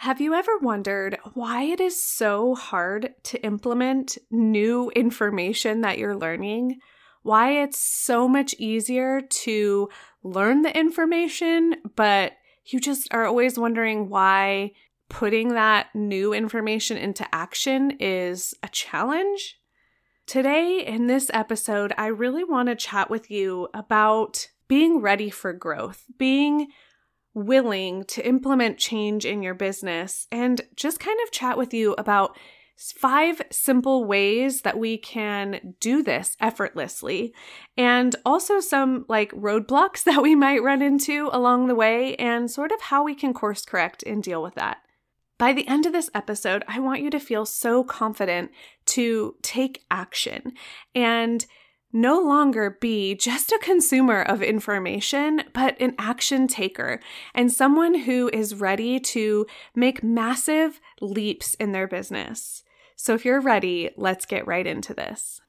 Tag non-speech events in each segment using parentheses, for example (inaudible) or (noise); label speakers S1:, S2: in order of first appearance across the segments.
S1: Have you ever wondered why it is so hard to implement new information that you're learning? Why it's so much easier to learn the information, but you just are always wondering why putting that new information into action is a challenge? Today, in this episode, I really want to chat with you about being ready for growth, being willing to implement change in your business and just kind of chat with you about five simple ways that we can do this effortlessly and also some like roadblocks (laughs) that we might run into along the way and sort of how we can course correct and deal with that. By the end of this episode, I want you to feel so confident to take action and no longer be just a consumer of information, but an action taker and someone who is ready to make massive leaps in their business. So, if you're ready, let's get right into this.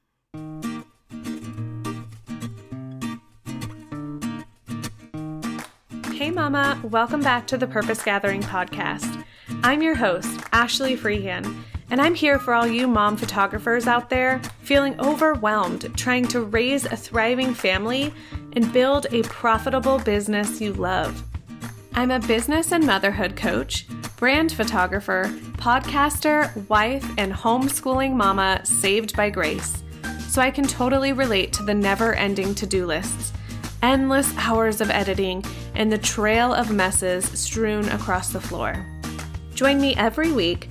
S1: Hey, Mama, welcome back to the Purpose Gathering podcast. I'm your host, Ashley Freehan and I'm here for all you mom photographers out there feeling overwhelmed trying to raise a thriving family and build a profitable business you love. I'm a business and motherhood coach, brand photographer, podcaster, wife, and homeschooling mama saved by grace. So I can totally relate to the never ending to do lists, endless hours of editing, and the trail of messes strewn across the floor. Join me every week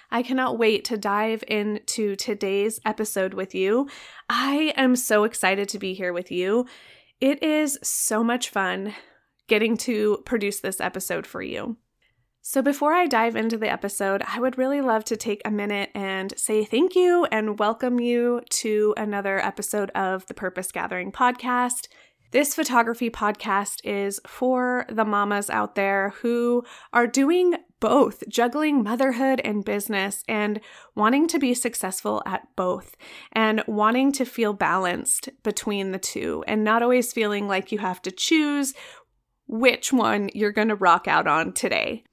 S1: I cannot wait to dive into today's episode with you. I am so excited to be here with you. It is so much fun getting to produce this episode for you. So, before I dive into the episode, I would really love to take a minute and say thank you and welcome you to another episode of the Purpose Gathering podcast. This photography podcast is for the mamas out there who are doing both, juggling motherhood and business and wanting to be successful at both and wanting to feel balanced between the two and not always feeling like you have to choose which one you're going to rock out on today.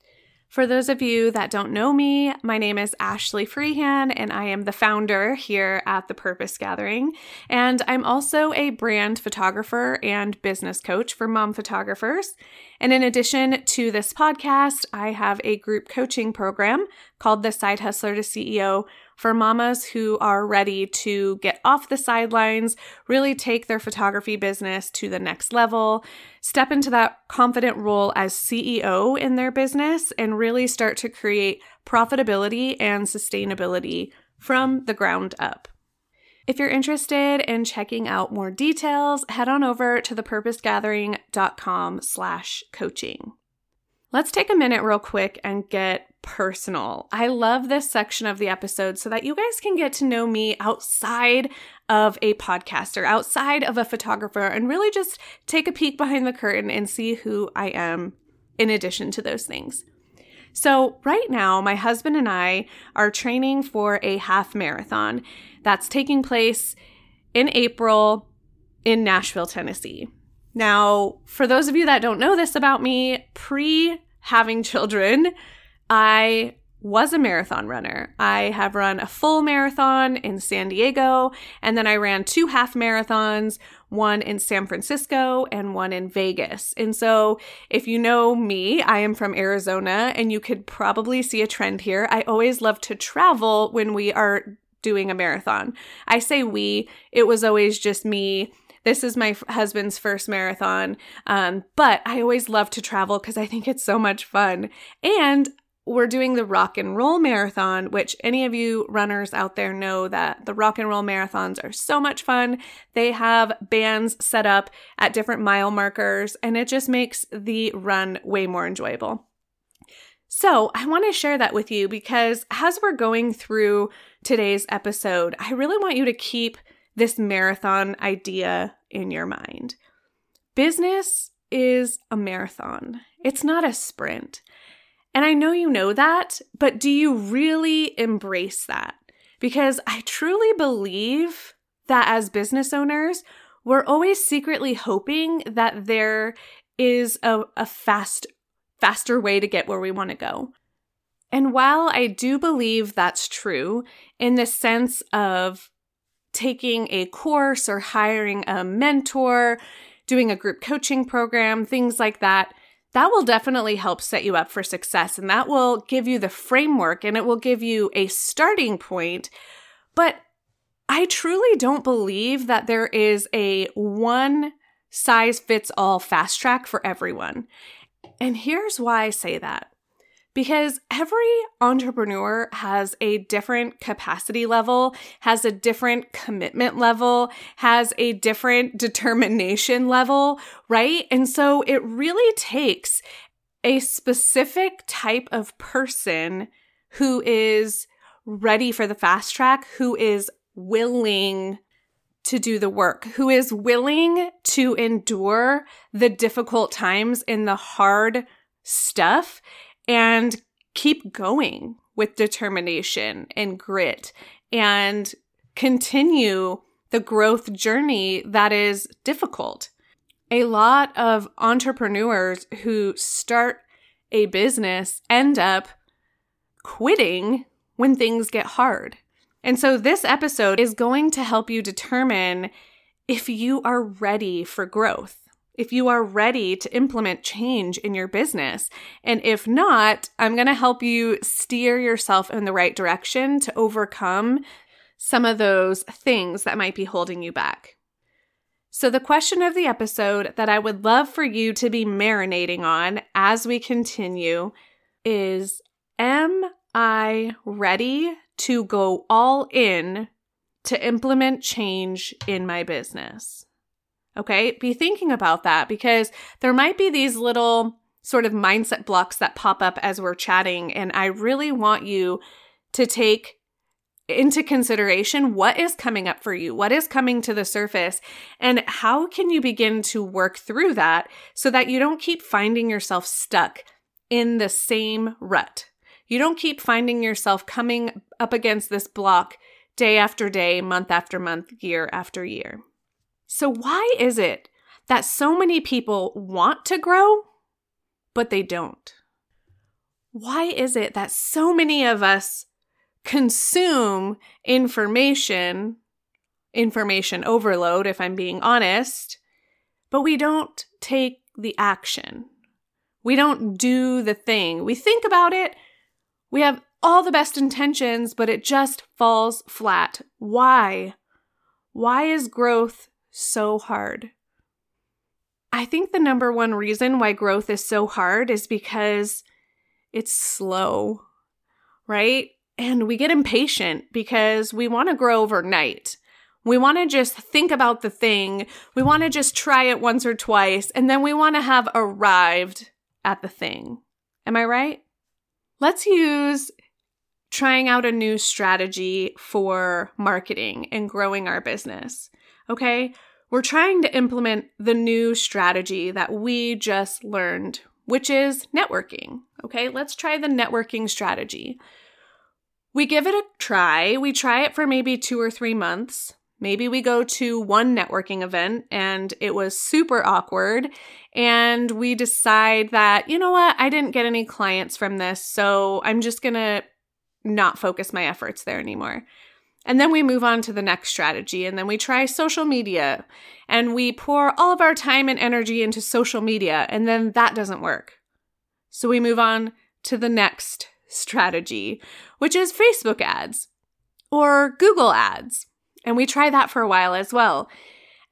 S1: For those of you that don't know me, my name is Ashley Freehan, and I am the founder here at the Purpose Gathering. And I'm also a brand photographer and business coach for mom photographers. And in addition to this podcast, I have a group coaching program called the Side Hustler to CEO for mamas who are ready to get off the sidelines, really take their photography business to the next level, step into that confident role as CEO in their business, and really start to create profitability and sustainability from the ground up. If you're interested in checking out more details, head on over to thepurposegathering.com slash coaching. Let's take a minute real quick and get personal. I love this section of the episode so that you guys can get to know me outside of a podcaster, outside of a photographer, and really just take a peek behind the curtain and see who I am in addition to those things. So, right now, my husband and I are training for a half marathon that's taking place in April in Nashville, Tennessee. Now, for those of you that don't know this about me, pre having children, I was a marathon runner. I have run a full marathon in San Diego, and then I ran two half marathons, one in San Francisco and one in Vegas. And so, if you know me, I am from Arizona, and you could probably see a trend here. I always love to travel when we are doing a marathon. I say we, it was always just me this is my f- husband's first marathon. Um, but I always love to travel because I think it's so much fun. And we're doing the rock and roll marathon, which any of you runners out there know that the rock and roll marathons are so much fun. They have bands set up at different mile markers, and it just makes the run way more enjoyable. So, I want to share that with you because as we're going through today's episode, I really want you to keep this marathon idea in your mind. Business is a marathon, it's not a sprint. And I know you know that, but do you really embrace that? Because I truly believe that as business owners, we're always secretly hoping that there is a, a fast faster way to get where we want to go. And while I do believe that's true in the sense of taking a course or hiring a mentor, doing a group coaching program, things like that, that will definitely help set you up for success and that will give you the framework and it will give you a starting point. But I truly don't believe that there is a one size fits all fast track for everyone. And here's why I say that. Because every entrepreneur has a different capacity level, has a different commitment level, has a different determination level, right? And so it really takes a specific type of person who is ready for the fast track, who is willing to do the work, who is willing to endure the difficult times in the hard stuff and keep going with determination and grit and continue the growth journey that is difficult. A lot of entrepreneurs who start a business end up quitting when things get hard. And so this episode is going to help you determine if you are ready for growth, if you are ready to implement change in your business. And if not, I'm going to help you steer yourself in the right direction to overcome some of those things that might be holding you back. So, the question of the episode that I would love for you to be marinating on as we continue is Am I ready to go all in to implement change in my business. Okay, be thinking about that because there might be these little sort of mindset blocks that pop up as we're chatting. And I really want you to take into consideration what is coming up for you, what is coming to the surface, and how can you begin to work through that so that you don't keep finding yourself stuck in the same rut. You don't keep finding yourself coming up against this block day after day, month after month, year after year. So, why is it that so many people want to grow, but they don't? Why is it that so many of us consume information, information overload, if I'm being honest, but we don't take the action? We don't do the thing. We think about it, we have all the best intentions, but it just falls flat. Why? Why is growth so hard? I think the number one reason why growth is so hard is because it's slow, right? And we get impatient because we want to grow overnight. We want to just think about the thing. We want to just try it once or twice, and then we want to have arrived at the thing. Am I right? Let's use trying out a new strategy for marketing and growing our business. Okay. We're trying to implement the new strategy that we just learned, which is networking. Okay. Let's try the networking strategy. We give it a try. We try it for maybe two or three months. Maybe we go to one networking event and it was super awkward. And we decide that, you know what, I didn't get any clients from this. So I'm just to not focus my efforts there anymore. And then we move on to the next strategy. And then we try social media and we pour all of our time and energy into social media. And then that doesn't work. So we move on to the next strategy, which is Facebook ads or Google ads. And we try that for a while as well.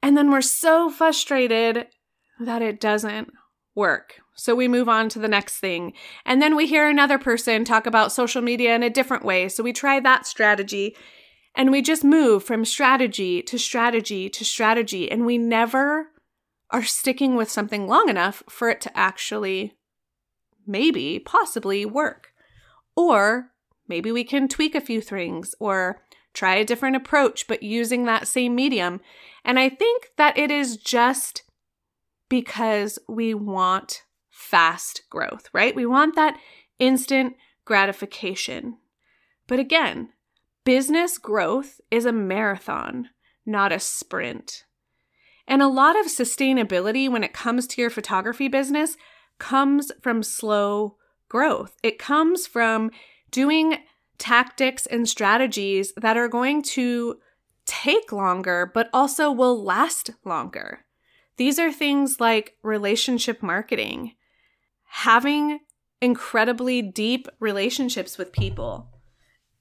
S1: And then we're so frustrated that it doesn't work. So we move on to the next thing. And then we hear another person talk about social media in a different way. So we try that strategy. And we just move from strategy to strategy to strategy. And we never are sticking with something long enough for it to actually maybe, possibly work. Or maybe we can tweak a few things or try a different approach, but using that same medium. And I think that it is just because we want fast growth, right? We want that instant gratification. But again, business growth is a marathon, not a sprint. And a lot of sustainability when it comes to your photography business comes from slow growth. It comes from doing tactics and strategies that are going to take longer, but also will last longer. These are things like relationship marketing, having incredibly deep relationships with people,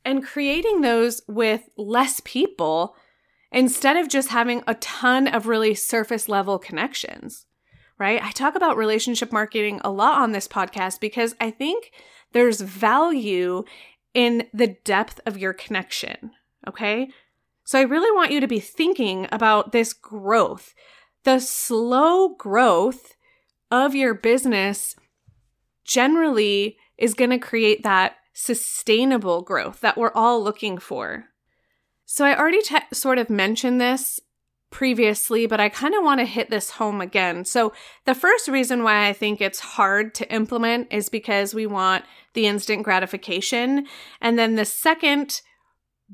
S1: and creating those with less people instead of just having a ton of really surface level connections, right? I talk about relationship marketing a lot on this podcast because I think there's value in the depth of your connection, okay? So I really want you to be thinking about this growth, the slow growth of your business generally is going to create that sustainable growth that we're all looking for. So I already sort of mentioned this previously, but I kind of want to hit this home again. So, the first reason why I think it's hard to implement is because we want the instant gratification. And then the second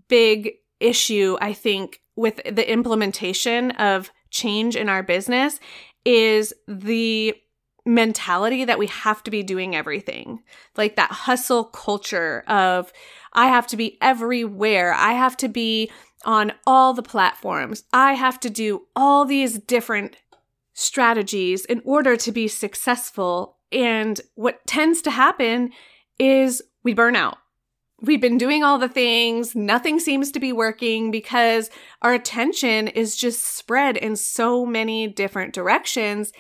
S1: big issue, I think, with the implementation of change in our business is the mentality that we have to be doing everything. Like that hustle culture of, I have to be everywhere. I have to be on all the platforms. I have to do all these different strategies in order to be successful. And what tends to happen is we burn out. We've been doing all the things, nothing seems to be working because our attention is just spread in so many different directions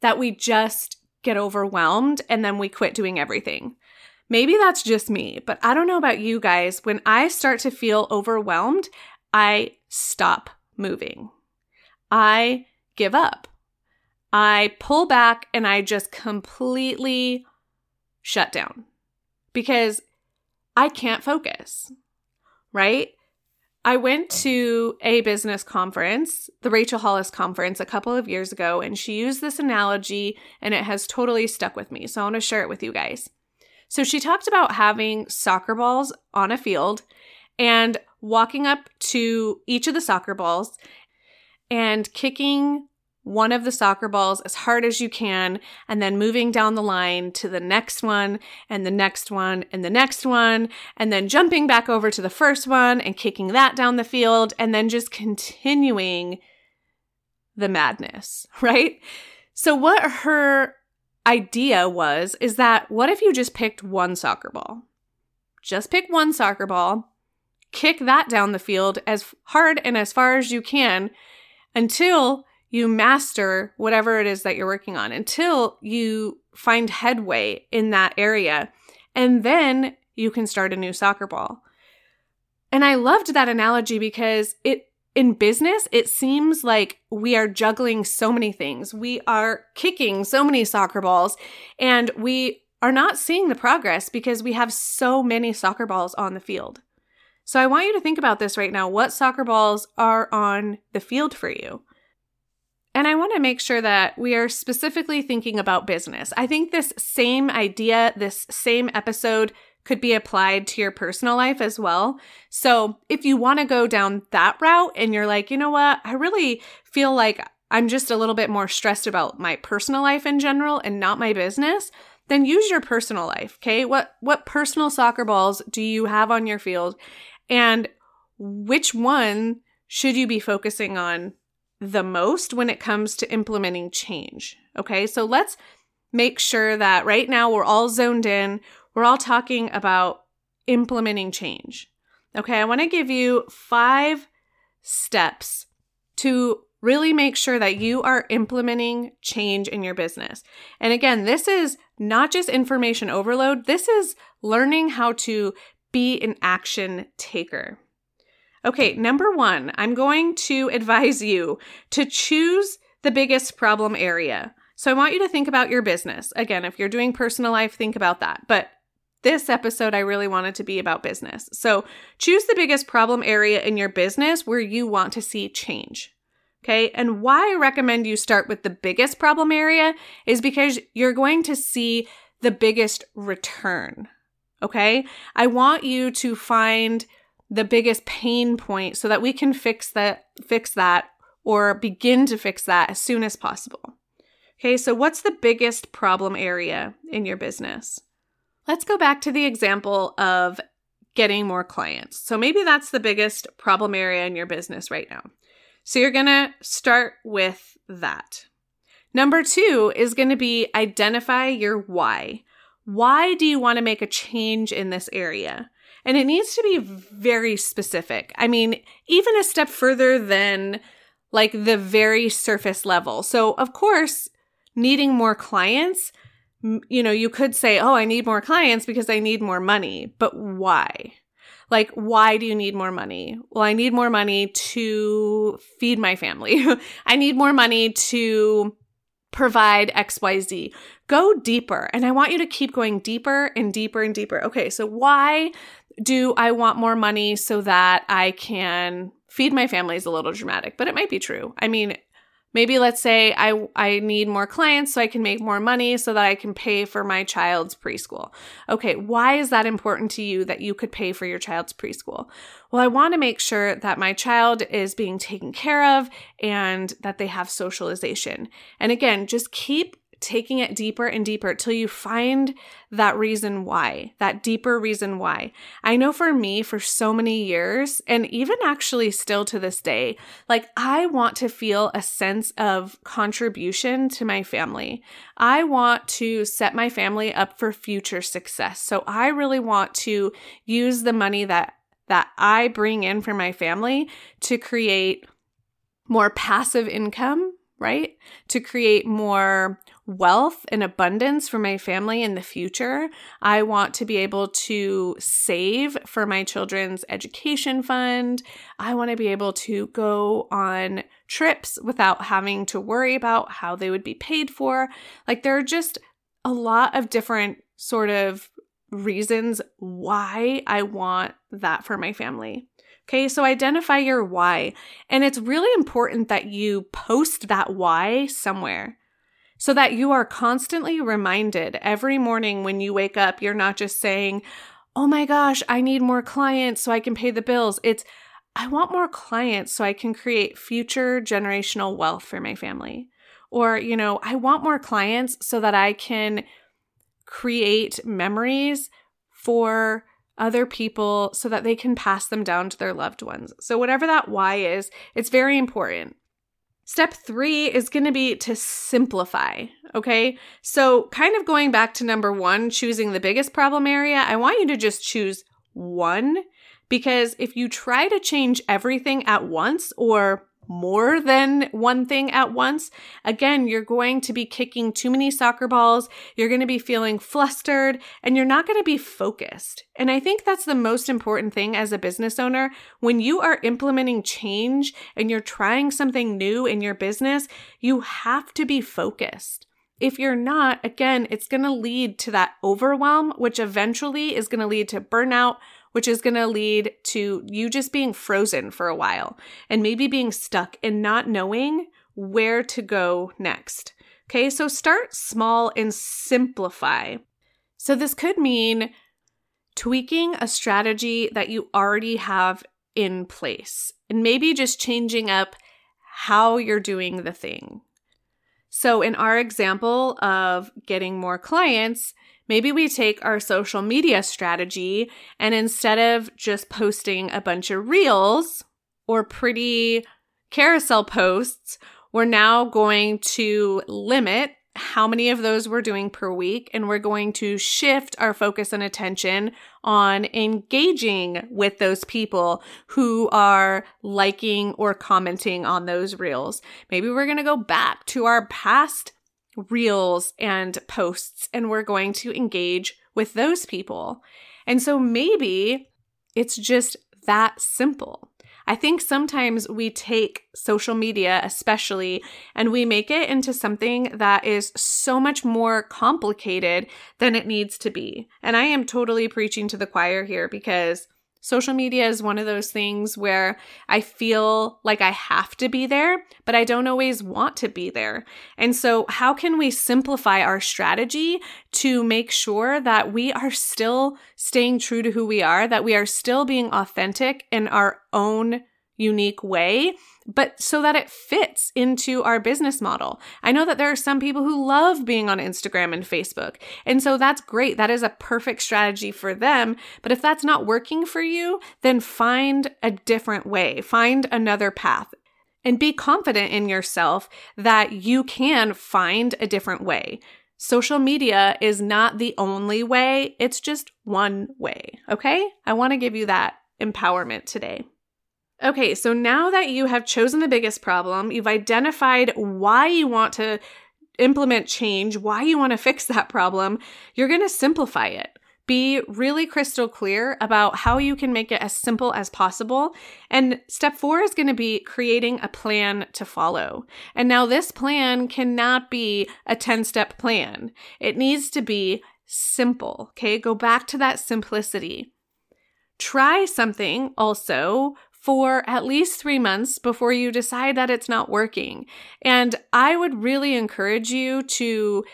S1: that we just get overwhelmed and then we quit doing everything. Maybe that's just me, but I don't know about you guys. When I start to feel overwhelmed, I stop moving. I give up. I pull back and I just completely shut down because I can't focus, right? I went to a business conference, the Rachel Hollis conference, a couple of years ago, and she used this analogy and it has totally stuck with me. So I want to share it with you guys. So she talked about having soccer balls on a field and walking up to each of the soccer balls and kicking one of the soccer balls as hard as you can, and then moving down the line to the next one, and the next one, and the next one, and then jumping back over to the first one and kicking that down the field, and then just continuing the madness, (laughs) right? So, what her idea was is that what if you just picked one soccer ball? Just pick one soccer ball, kick that down the field as hard and as far as you can until you master whatever it is that you're working on until you find headway in that area. And then you can start a new soccer ball. And I loved that analogy because it in business, it seems like we are juggling so many things. We are kicking so many soccer balls and we are not seeing the progress because we have so many soccer balls on the field. So I want you to think about this right now. What soccer balls are on the field for you? And I want to make sure that we are specifically thinking about business. I think this same idea, this same episode could be applied to your personal life as well. So if you want to go down that route and you're like, you know what, I really feel like I'm just a little bit more stressed about my personal life in general and not my business, then use your personal life. Okay. What, what personal soccer balls do you have on your field? And which one should you be focusing on the most when it comes to implementing change. Okay, so let's make sure that right now we're all zoned in. We're all talking about implementing change. Okay, I want to give you five steps to really make sure that you are implementing change in your business. And again, this is not just information overload, this is learning how to be an action taker. Okay, number one, I'm going to (laughs) advise you to choose the biggest problem area. So I want you to think about your business. Again, if you're doing personal life, think about that. But this episode, I really wanted to be about business. So choose the biggest problem area in your business where you want to see change. Okay. And why I recommend you start with the biggest problem area is because you're going to see the biggest return. Okay. I want you to find the biggest pain point so that we can fix that, fix that or begin to fix that as soon as possible. Okay. So what's the biggest problem area in your business? Let's go back to the example of getting more clients. So maybe that's the biggest problem area in your business right now. So you're going to start with that. Number two is going to be identify your why. Why do you want to make a change in this area? And it needs to be very specific. I mean, even a step further than like the very surface level. So, of course, needing more clients, you know, you could say, oh, I need more clients because I need more money. But why? Like, why do you need more money? Well, I need more money to feed my family. (laughs) I need more money to provide XYZ. Go deeper. And I want you to keep going deeper and deeper and deeper. Okay, so why do I want more money so that I can feed my family is a little dramatic, but it might be true. I mean, Maybe let's say I I need more clients so I can make more money so that I can pay for my child's preschool. Okay, why is that important to you that you could pay for your child's preschool? Well, I want to make sure that my child is being taken care of and that they have socialization. And again, just keep taking it deeper and deeper till you find that reason why, that deeper reason why. I know for me, for so many years, and even actually still to this day, like I want to feel a sense of contribution to my family. I want to set my family up for future success. So I really want to use the money that that I bring in for my family to create more passive income, right? To create more wealth and abundance for my family in the future. I want to be able to save for my children's education fund. I want to be able to go on trips without having to worry about how they would be paid for. Like, there are just a lot of different sort of reasons why I want that for my family. Okay, so identify your why. And it's really important that you post that why somewhere so that you are constantly reminded every morning when you wake up, you're not just saying, Oh my gosh, I need more clients so I can pay the bills. It's, I want more clients so I can create future generational wealth for my family. Or, you know, I want more clients so that I can create memories for other people so that they can pass them down to their loved ones. So, whatever that why is, it's very important. Step three is going to be to simplify. Okay. So, kind of going back to number one, choosing the biggest problem area, I want you to just choose one because if you try to change everything at once or more than one thing at once, again, you're going to be kicking too many soccer balls. You're going to be feeling flustered and you're not going to be focused. And I think that's the most important thing as a business owner. When you are implementing change and you're trying something new in your business, you have to be focused. If you're not, again, it's going to lead to that overwhelm, which eventually is going to lead to burnout, which is going to lead to you just being frozen for a while and maybe being stuck and not knowing where to go next. Okay, so start small and simplify. So, this could mean tweaking a strategy that you already have in place and maybe just changing up how you're doing the thing. So, in our example of getting more clients, Maybe we take our social media strategy and instead of just posting a bunch of reels or pretty carousel posts, we're now going to limit how many of those we're doing per week, and we're going to shift our focus and attention on engaging with those people who are liking or commenting on those reels. Maybe we're going to go back to our past reels and posts, and we're going to engage with those people. And so maybe it's just that simple. I think sometimes we take social media, especially, and we make it into something that is so much more complicated than it needs to be. And I am totally preaching to the choir here because Social media is one of those things where I feel like I have to be there, but I don't always want to be there. And so, how can we simplify our strategy to make sure that we are still staying true to who we are, that we are still being authentic in our own unique way, but so that it fits into our business model. I know that there are some people who love being on Instagram and Facebook. And so that's great. That is a perfect strategy for them. But if that's not working for you, then find a different way, find another path. And be confident in yourself that you can find a different way. Social media is not the only way, it's just one way. Okay? I want to give you that empowerment today. Okay, so now that you have chosen the biggest problem, you've identified why you want to implement change, why you want to fix that problem, you're going to simplify it. Be really crystal clear about how you can make it as simple as possible. And step four is going to be creating a plan to follow. And now, this plan cannot be a 10 step plan, it needs to be simple. Okay, go back to that simplicity. Try something also for at least three months before you decide that it's not working. And I would really encourage you to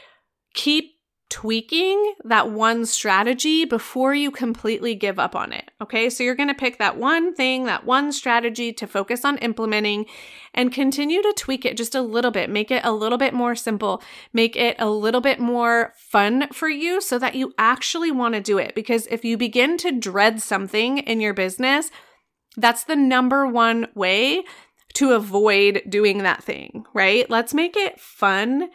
S1: keep tweaking that one strategy before you completely give up on it. Okay. So you're going to pick that one thing, that one strategy to focus on implementing and continue to tweak it just a little bit. Make it a little bit more simple. Make it a little bit more fun for you so that you actually want to do it. Because if you begin to dread something in your business, that's the number one way to avoid doing that thing, right? Let's make it fun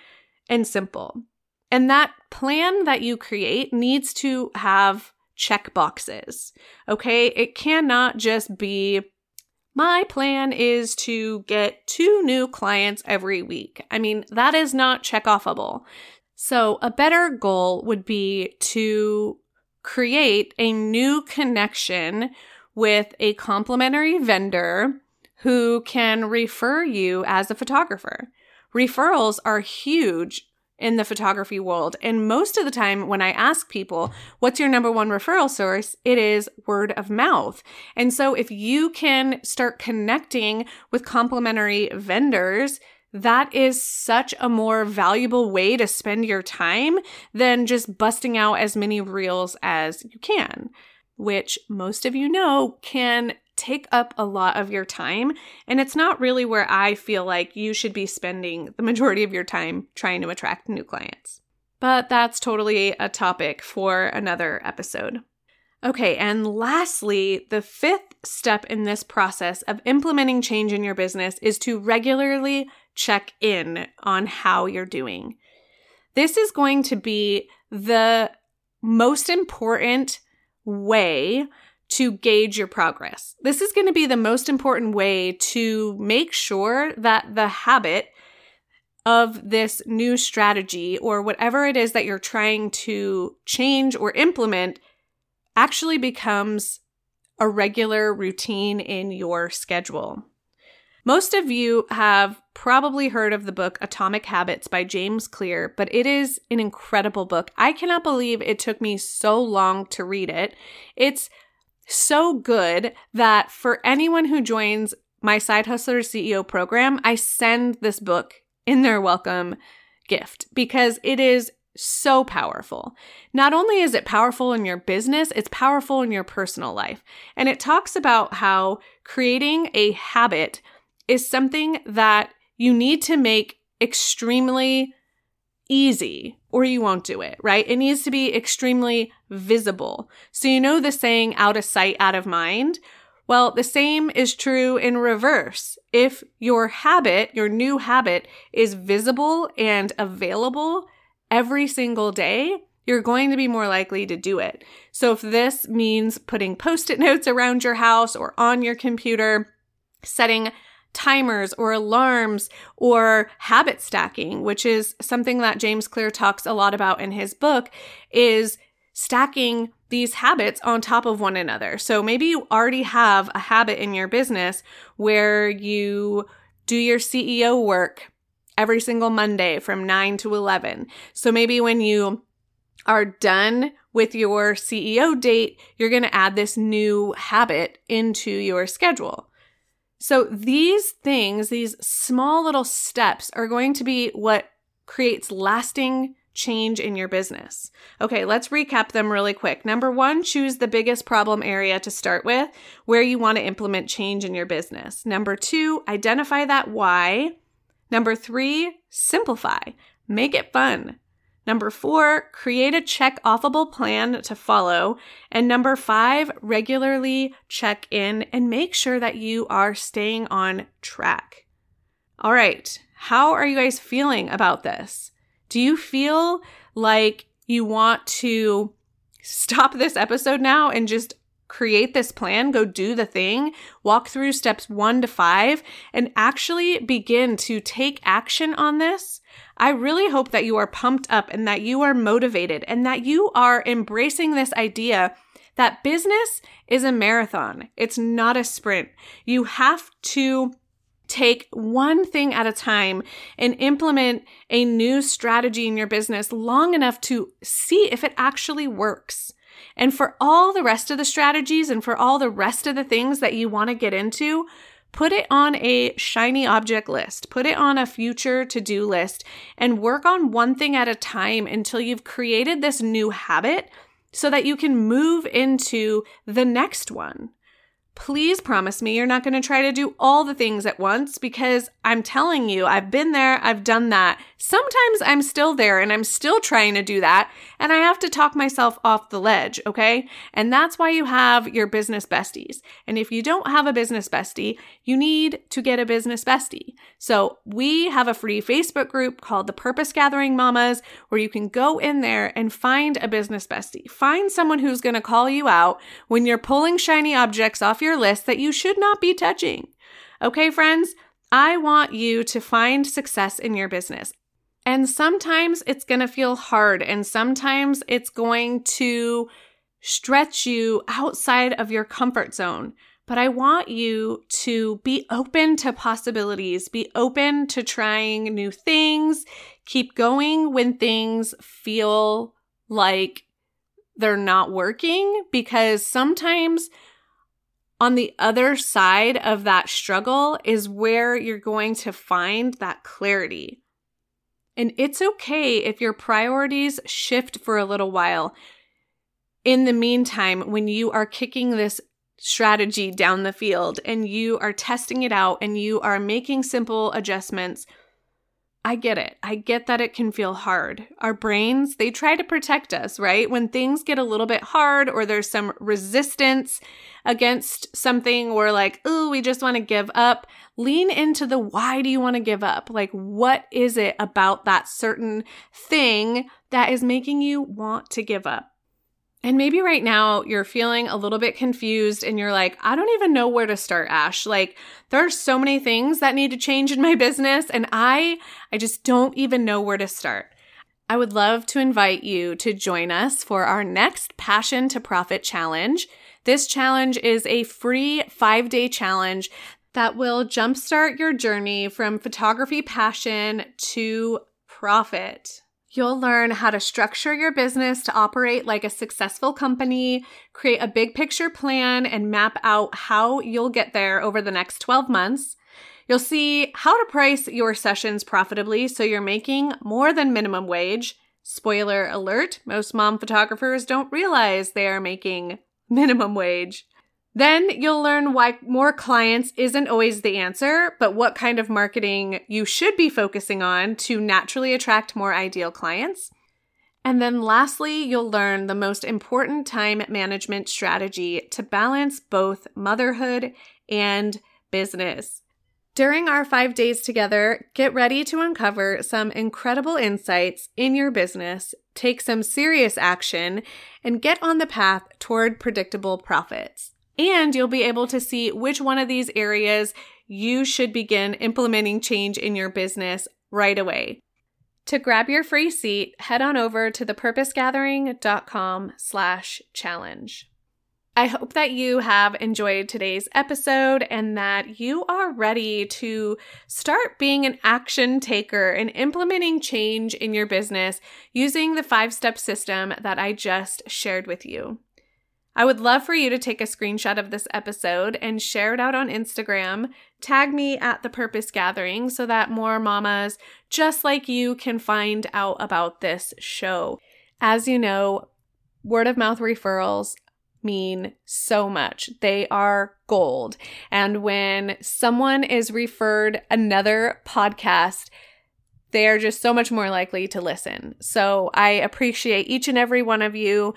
S1: and simple. And that plan that you create needs to have check boxes. Okay. It cannot just be my plan is to get two new clients every week. I mean, that is not check offable. So, a better goal would be to create a new connection with a complementary vendor who can refer you as a photographer. Referrals are huge in the photography world. And most of the time, when I ask people, what's your number one referral source? It is word of mouth. And so if you can start connecting with complementary vendors, that is such a more valuable way to spend your time than just busting out as many reels as you can which most of you know can take up a lot of your time. And it's not really where I feel like you should be spending the majority of your time trying to attract new clients. But that's totally a topic for another episode. Okay, and lastly, the fifth step in this process of implementing change in your business is to regularly check in on how you're doing. This is going to be the most important way to gauge your progress. This is going to be the most important way to make sure that the habit of this new strategy or whatever it is that you're trying to change or implement actually becomes a regular routine in your schedule. Most of you have probably heard of the book Atomic Habits by James Clear, but it is an incredible book. I cannot believe it took me so long to read it. It's so good that for anyone who joins my Side Hustler CEO program, I send this book in their welcome gift because it is so powerful. Not only is it powerful in your business, it's powerful in your personal life. And it talks about how creating a habit is something that you need to make extremely easy or you won't do it, right? It needs to be extremely visible. So, you know the saying, out of sight, out of mind? Well, the same is true in reverse. If your habit, your new habit, is visible and available every single day, you're going to be more likely to do it. So, if this means putting post it notes around your house or on your computer, setting timers or alarms or habit stacking, which is something that James Clear talks a lot about in his book, is stacking these habits on top of one another. So maybe you already have a habit in your business where you do your CEO work every single Monday from 9 to 11. So maybe when you are done with your CEO date, you're going to add this new habit into your schedule. So these things, these small little steps are going to be what creates lasting change in your business. Okay, let's recap them really quick. Number one, choose the biggest problem area to start with where you want to implement change in your business. Number two, identify that why. Number three, simplify, make it fun. Number four, create a check offable plan to follow. And number five, regularly check in and make sure that you are staying on track. All right, how are you guys feeling about this? Do you feel like you want to stop this episode now and just create this plan, go do the thing, walk through steps one to five, and actually begin to take action on this? I really hope that you are pumped up and that you are motivated and that you are embracing this idea that business is a marathon. It's not a sprint. You have to take one thing at a time and implement a new strategy in your business long enough to see if it actually works. And for all the rest of the strategies and for all the rest of the things that you want to get into, put it on a shiny object list, put it on a future to do list, and work on one thing at a time until you've created this new habit so that you can move into the next one. Please promise me you're not going to try to do all the things at once because I'm telling you, I've been there, I've done that. Sometimes I'm still there and I'm still trying to do that, and I have to talk myself off the ledge, okay? And that's why you have your business besties. And if you don't have a business bestie, you need to get a business bestie. So we have a free Facebook group called the Purpose Gathering Mamas where you can go in there and find a business bestie. Find someone who's going to call you out when you're pulling shiny objects off your list that you should not be touching. Okay, friends, I want you to find success in your business. And sometimes it's going to feel hard, and sometimes it's going to stretch you outside of your comfort zone. But I want you to be open to possibilities, be open to trying new things, keep going when things feel like they're not working, because sometimes on the other side of that struggle is where you're going to find that clarity. And it's okay if your priorities shift for a little while. In the meantime, when you are kicking this strategy down the field and you are testing it out and you are making simple adjustments, I get it. I get that it can feel hard. Our brains, they try to protect us, right? When things get a little bit hard or there's some resistance against something, we're like, oh, we just want to give up. Lean into the why do you want to give up? Like, what is it about that certain thing that is making you want to give up? And maybe right now you're feeling a little bit confused and you're like, I don't even know where to start, Ash. Like there are so many things that need to change in my (laughs) business and I I just don't even know where to start. I would love to invite you to join us for our next Passion to Profit challenge. This challenge is a free 5-day challenge that will jumpstart your journey from photography passion to profit. You'll learn how to structure your business to operate like a successful company, create a big picture plan, and map out how you'll get there over the next 12 months. You'll see how to price your sessions profitably so you're making more than minimum wage. Spoiler alert, most mom photographers don't realize they are making minimum wage. Then you'll learn why more clients isn't always the answer, but what kind of marketing you should be focusing on to naturally attract more ideal clients. And then lastly, you'll learn the most important time management strategy to balance both motherhood and business. During our five days together, get ready to uncover some incredible insights in your business, take some serious action, and get on the path toward predictable profits. And you'll be able to see which one of these areas you should begin implementing change in your business right away. To grab your free seat, head on over to thepurposegathering.com slash challenge. I hope that you have enjoyed today's episode and that you are ready to start being an action taker and implementing change in your business using the five step system that I just shared with you. I would love for you to take a screenshot of this episode and share it out on Instagram. Tag me at the Purpose Gathering so that more mamas just like you can find out about this show. As you know, word of mouth referrals mean so much. They are gold. And when someone is referred another podcast, they are just so much more likely to listen. So I appreciate each and every one of you.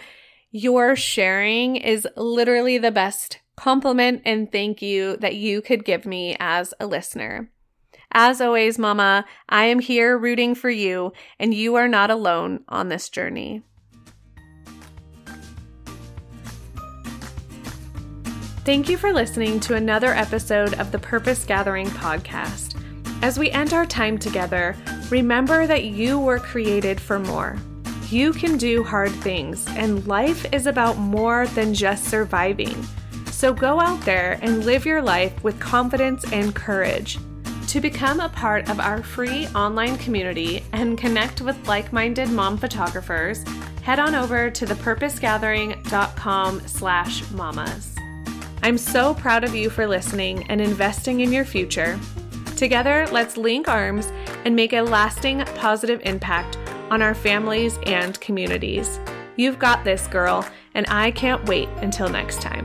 S1: Your sharing is literally the best compliment and thank you that you could give me as a listener. As always, Mama, I am here rooting for you, and you are not alone on this journey. Thank you for listening to another episode of the Purpose Gathering podcast. As we end our time together, remember that you were created for more. You can do hard things, and life is about more than just surviving. So go out there and live your life with confidence and courage. To become a part of our free online community and connect with like-minded mom photographers, head on over to thepurposegathering.com slash mamas. I'm so proud of you for listening and investing in your future. Together, let's link arms and make a lasting positive impact on our families and communities. You've got this, girl, and I can't wait until next time.